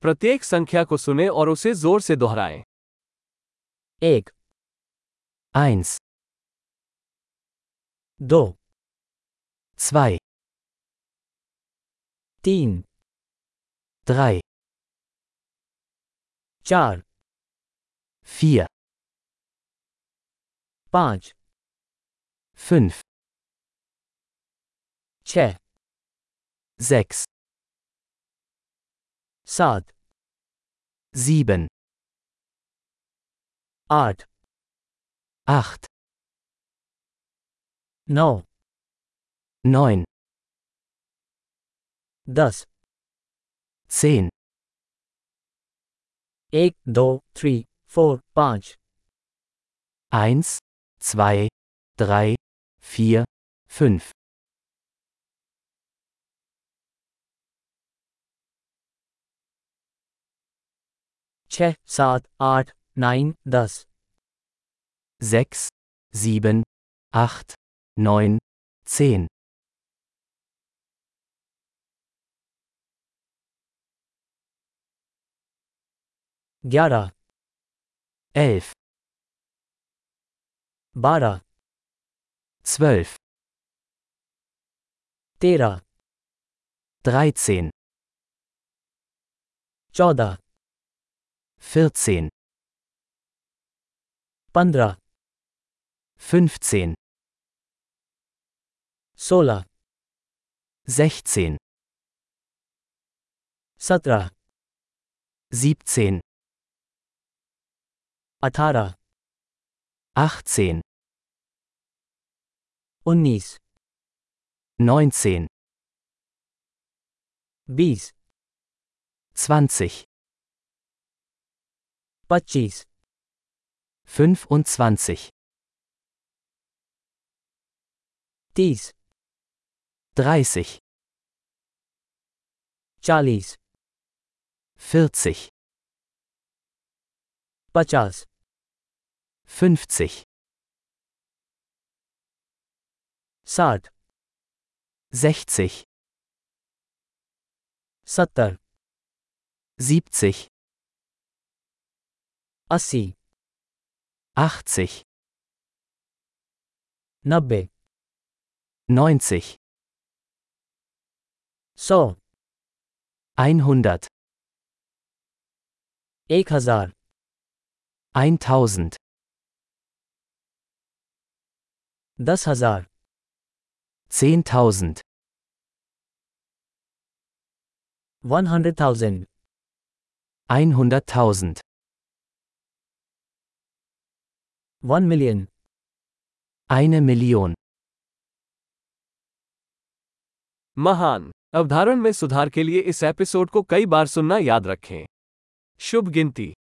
प्रत्येक संख्या को सुने और उसे ज़ोर से दोहराएँ। एक। Eins, दो। Zwei, तीन। Drei, चार। Vier, पाँच। Fünf, छः। Sechs, सात sieben, आठ acht, नौ neun, दस zehn, एक दो थ्री फोर पाँच eins, zwei, drei, vier, fünf, 6, 7, 8, 9, 10. 6, 7, 8, 9, 10. Gyara. Elf. Bara. Zwölf. Tera. Dreizehn. Chauda. 14 15 15 16 16 17 17 18 18 19 19 20 20 પચીસ fünfundzwanzig. Dies. Dreißig. Charlies. Vierzig. Pachas fünfzig. Sad sechzig. Sattar siebzig. 80 80 90 90 100 100 1000 1000 Hazar. 10000 100.000 100.000 One million. Eine Million. महान अवधारण में सुधार के लिए इस एपिसोड को कई बार सुनना याद रखें शुभ गिनती